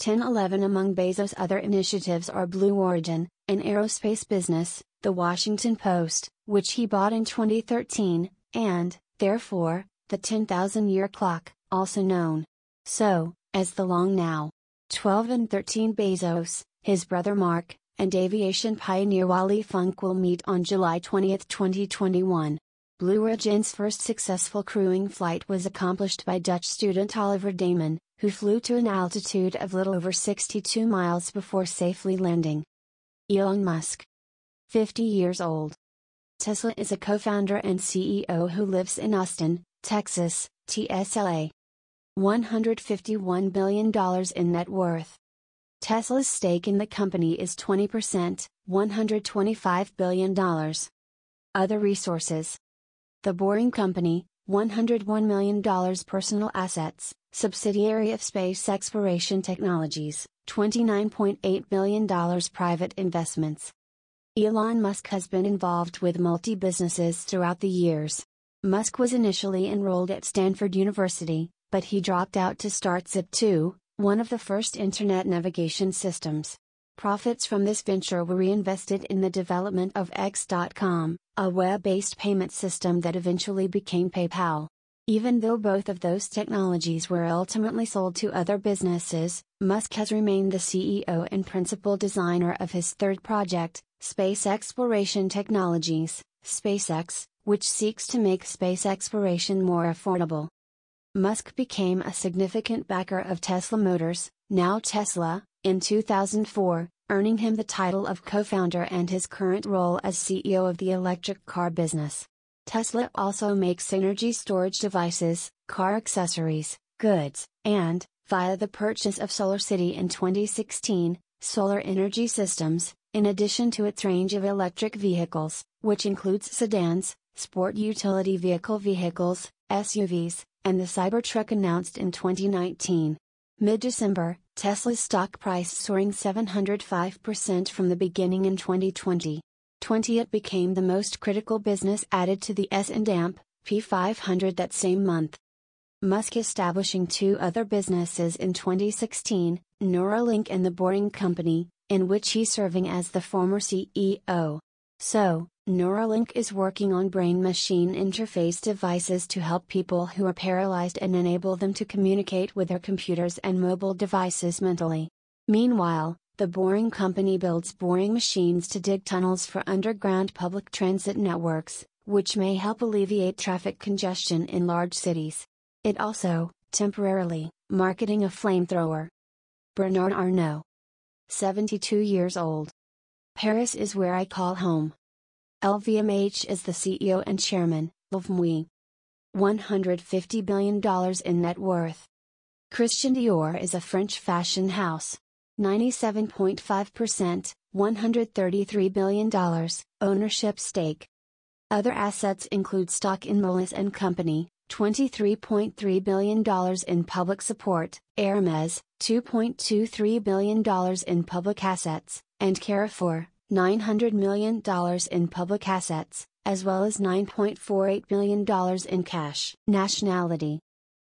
1011 Among Bezos' other initiatives are Blue Origin, an aerospace business, The Washington Post, which he bought in 2013, and, therefore, the 10,000 year clock, also known so, as the Long Now. 12 and 13 Bezos, his brother Mark, and aviation pioneer Wally Funk will meet on July 20, 2021. Blue Origin's first successful crewing flight was accomplished by Dutch student Oliver Daemen, who flew to an altitude of little over 62 miles before safely landing. Elon Musk. 50 years old. Tesla is a co founder and CEO who lives in Austin, Texas, TSLA. $151 billion in net worth. Tesla's stake in the company is 20%, $125 billion. Other resources The Boring Company, $101 million personal assets, subsidiary of Space Exploration Technologies, $29.8 million private investments. Elon Musk has been involved with multi businesses throughout the years. Musk was initially enrolled at Stanford University, but he dropped out to start Zip2, one of the first internet navigation systems. Profits from this venture were reinvested in the development of X.com, a web based payment system that eventually became PayPal. Even though both of those technologies were ultimately sold to other businesses, Musk has remained the CEO and principal designer of his third project, Space Exploration Technologies, SpaceX, which seeks to make space exploration more affordable. Musk became a significant backer of Tesla Motors, now Tesla, in 2004, earning him the title of co founder and his current role as CEO of the electric car business. Tesla also makes energy storage devices, car accessories, goods, and, via the purchase of SolarCity in 2016, solar energy systems, in addition to its range of electric vehicles, which includes sedans, sport utility vehicle vehicles, SUVs, and the Cybertruck announced in 2019. Mid December, Tesla's stock price soaring 705% from the beginning in 2020. 20 it became the most critical business added to the S&P 500 that same month. Musk establishing two other businesses in 2016, Neuralink and the Boring Company, in which he's serving as the former CEO. So, Neuralink is working on brain machine interface devices to help people who are paralyzed and enable them to communicate with their computers and mobile devices mentally. Meanwhile, the Boring Company builds boring machines to dig tunnels for underground public transit networks, which may help alleviate traffic congestion in large cities. It also, temporarily, marketing a flamethrower. Bernard Arnault. 72 years old. Paris is where I call home. LVMH is the CEO and chairman, of MUI. $150 billion in net worth. Christian Dior is a French fashion house. 97.5%, $133 billion, ownership stake. Other assets include stock in Moelis and Company, $23.3 billion in public support, Hermes, $2.23 billion in public assets, and Carrefour, $900 million in public assets, as well as $9.48 billion in cash. Nationality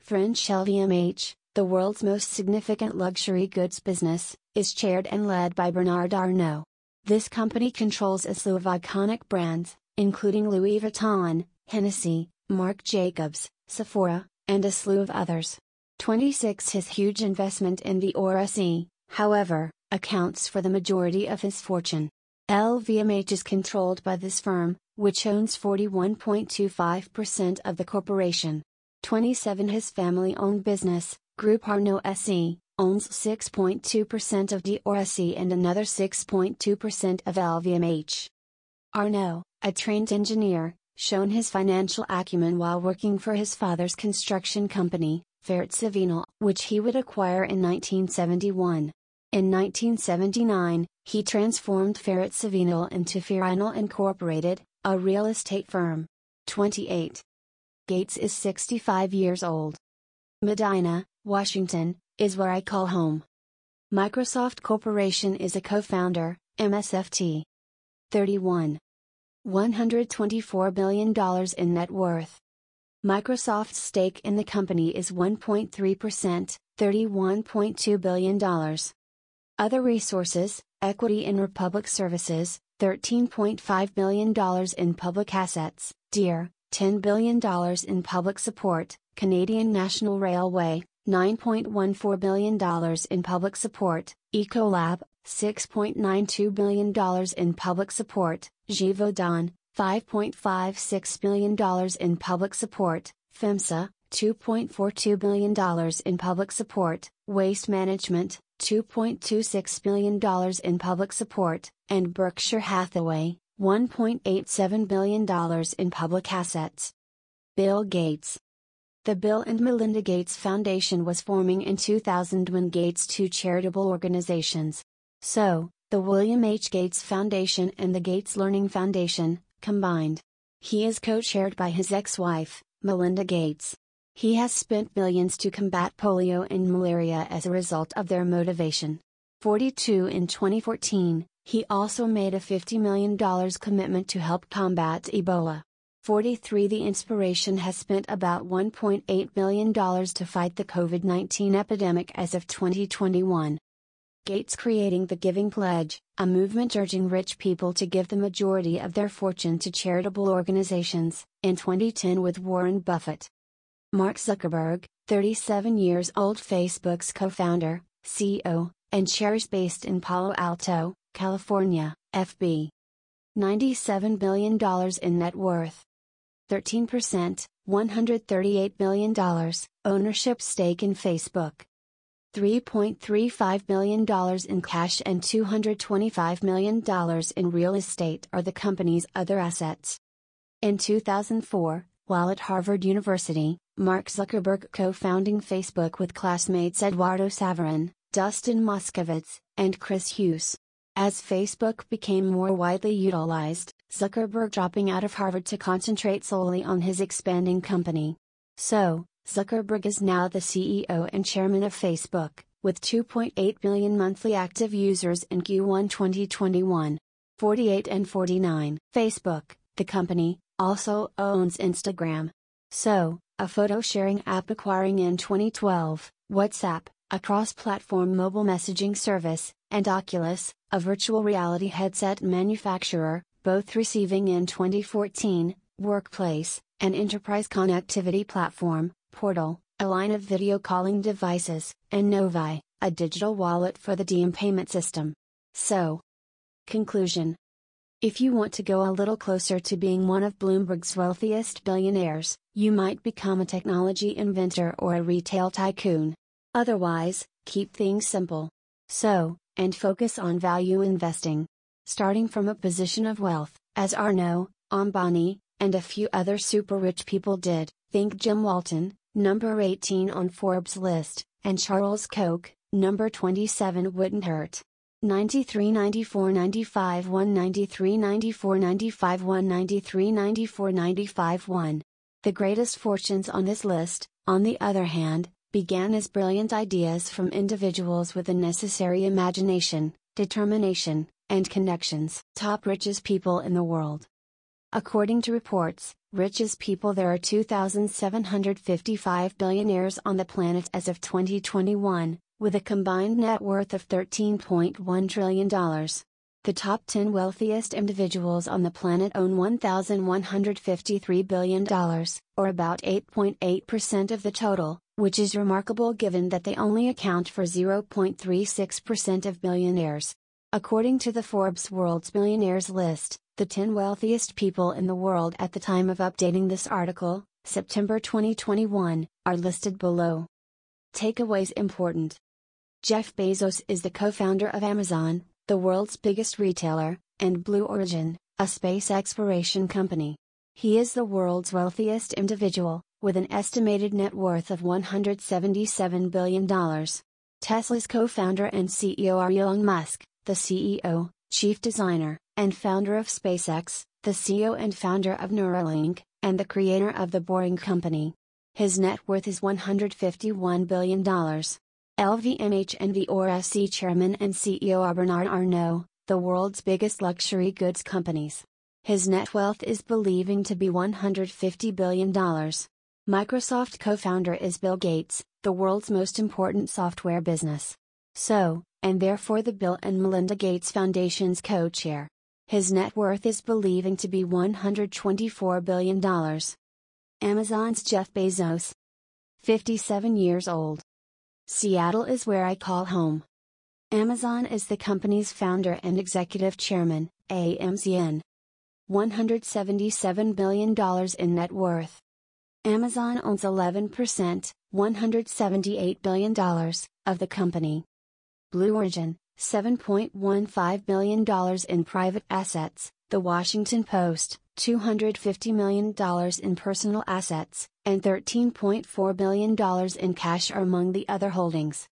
French LVMH, the world's most significant luxury goods business, is chaired and led by Bernard Arnault. This company controls a slew of iconic brands, including Louis Vuitton, Hennessy, Marc Jacobs, Sephora, and a slew of others. 26 His huge investment in the Dior SE, however, accounts for the majority of his fortune. LVMH is controlled by this firm, which owns 41.25% of the corporation. 27 His family owned business, Groupe Arnault SE, owns 6.2% of Dior SE and another 6.2% of LVMH. Arnault, a trained engineer, shown his financial acumen while working for his father's construction company, Ferret Savinel, which he would acquire in 1971. In 1979, he transformed Ferret Savinel into Férinel Incorporated, a real estate firm. 28. Gates is 65 years old. Medina, Washington, is where I call home. Microsoft Corporation is a co founder, MSFT. 31. $124 billion in net worth. Microsoft's stake in the company is 1.3%, $31.2 billion. Other resources Equity in Republic Services, $13.5 billion in public assets, Deere, $10 billion in public support, Canadian National Railway, $9.14 billion in public support, Ecolab, $6.92 billion in public support, Givaudan, $5.56 billion in public support, FEMSA, $2.42 billion in public support, Waste Management, $2.26 billion in public support, and Berkshire Hathaway, $1.87 billion in public assets. Bill Gates The Bill and Melinda Gates Foundation was forming in 2000 when Gates' two charitable organizations. So, the William H. Gates Foundation and the Gates Learning Foundation, combined. He is co chaired by his ex wife, Melinda Gates. He has spent millions to combat polio and malaria as a result of their motivation. 42 in 2014, he also made a $50 million commitment to help combat Ebola. 43 The inspiration has spent about $1.8 billion to fight the COVID 19 epidemic as of 2021. Gates creating the Giving Pledge, a movement urging rich people to give the majority of their fortune to charitable organizations, in 2010 with Warren Buffett. Mark Zuckerberg, 37 years old Facebook's co-founder, CEO, and shares based in Palo Alto, California, FB. $97 billion in net worth. 13%, $138 billion, ownership stake in Facebook. $3.35 billion in cash and $225 million in real estate are the company's other assets. In 2004, while at Harvard University, Mark Zuckerberg co founding Facebook with classmates Eduardo Saverin, Dustin Moskovitz, and Chris Hughes. As Facebook became more widely utilized, Zuckerberg dropping out of Harvard to concentrate solely on his expanding company. So, Zuckerberg is now the CEO and chairman of Facebook, with 2.8 billion monthly active users in Q1 2021. 48 and 49. Facebook, the company, also owns Instagram. So, a photo sharing app acquiring in 2012, WhatsApp, a cross platform mobile messaging service, and Oculus, a virtual reality headset manufacturer, both receiving in 2014, Workplace, an enterprise connectivity platform, Portal, a line of video calling devices, and Novi, a digital wallet for the Diem payment system. So, conclusion If you want to go a little closer to being one of Bloomberg's wealthiest billionaires, you might become a technology inventor or a retail tycoon. Otherwise, keep things simple. So, and focus on value investing. Starting from a position of wealth, as Arnault, Ambani, and a few other super rich people did, think Jim Walton, number 18 on Forbes list, and Charles Koch, number 27 wouldn't hurt. 93 94 95 1 93 94 95 1 93 94 95 1. The greatest fortunes on this list, on the other hand, began as brilliant ideas from individuals with the necessary imagination, determination, and connections. Top richest people in the world. According to reports, richest people there are 2,755 billionaires on the planet as of 2021, with a combined net worth of $13.1 trillion. The top 10 wealthiest individuals on the planet own $1,153 billion, or about 8.8% of the total, which is remarkable given that they only account for 0.36% of billionaires. According to the Forbes World's Billionaires list, the 10 wealthiest people in the world at the time of updating this article, September 2021, are listed below. Takeaways important. Jeff Bezos is the co founder of Amazon, the world's biggest retailer, and Blue Origin, a space exploration company. He is the world's wealthiest individual, with an estimated net worth of $177 billion. Tesla's co founder and CEO are Elon Musk, the CEO, chief designer, and founder of SpaceX, the CEO and founder of Neuralink, and the creator of the Boring Company. His net worth is $151 billion. LVMH and the SE chairman and CEO are Bernard Arnault, the world's biggest luxury goods companies. His net wealth is believing to be $150 billion. Microsoft co founder is Bill Gates, the world's most important software business. So, and therefore the Bill and Melinda Gates Foundation's co chair. His net worth is believing to be $124 billion. Amazon's Jeff Bezos. 57 years old. Seattle is where I call home. Amazon is the company's founder and executive chairman, AMZN. $177 billion in net worth. Amazon owns 11%, $178 billion, of the company. Blue Origin, $7.15 billion in private assets, The Washington Post, $250 million in personal assets, and $13.4 billion in cash are among the other holdings.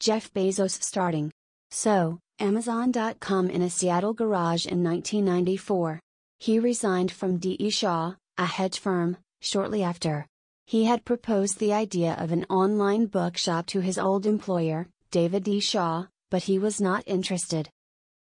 Jeff Bezos starting. So, Amazon.com in a Seattle garage in 1994. He resigned from D.E. Shaw, a hedge firm, shortly after. He had proposed the idea of an online bookshop to his old employer, David D. Shaw, but he was not interested.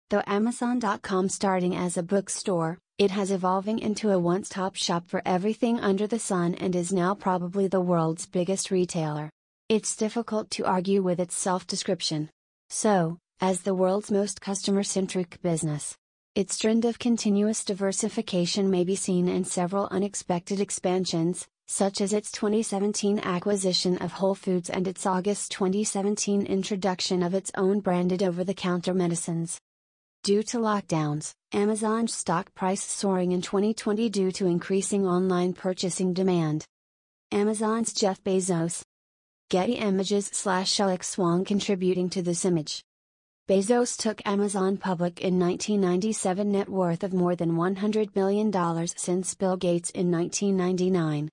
Though Amazon.com starting as a bookstore, it has evolving into a one-stop shop for everything under the sun and is now probably the world's biggest retailer. It's difficult to argue with its self-description. So, as the world's most customer-centric business, its trend of continuous diversification may be seen in several unexpected expansions, such as its 2017 acquisition of Whole Foods and its August 2017 introduction of its own branded over the counter medicines. Due to lockdowns, Amazon's stock price soaring in 2020 due to increasing online purchasing demand. Amazon's Jeff Bezos. Getty Images slash Alex Wong contributing to this image. Bezos took Amazon public in 1997 net worth of more than $100 billion since Bill Gates in 1999.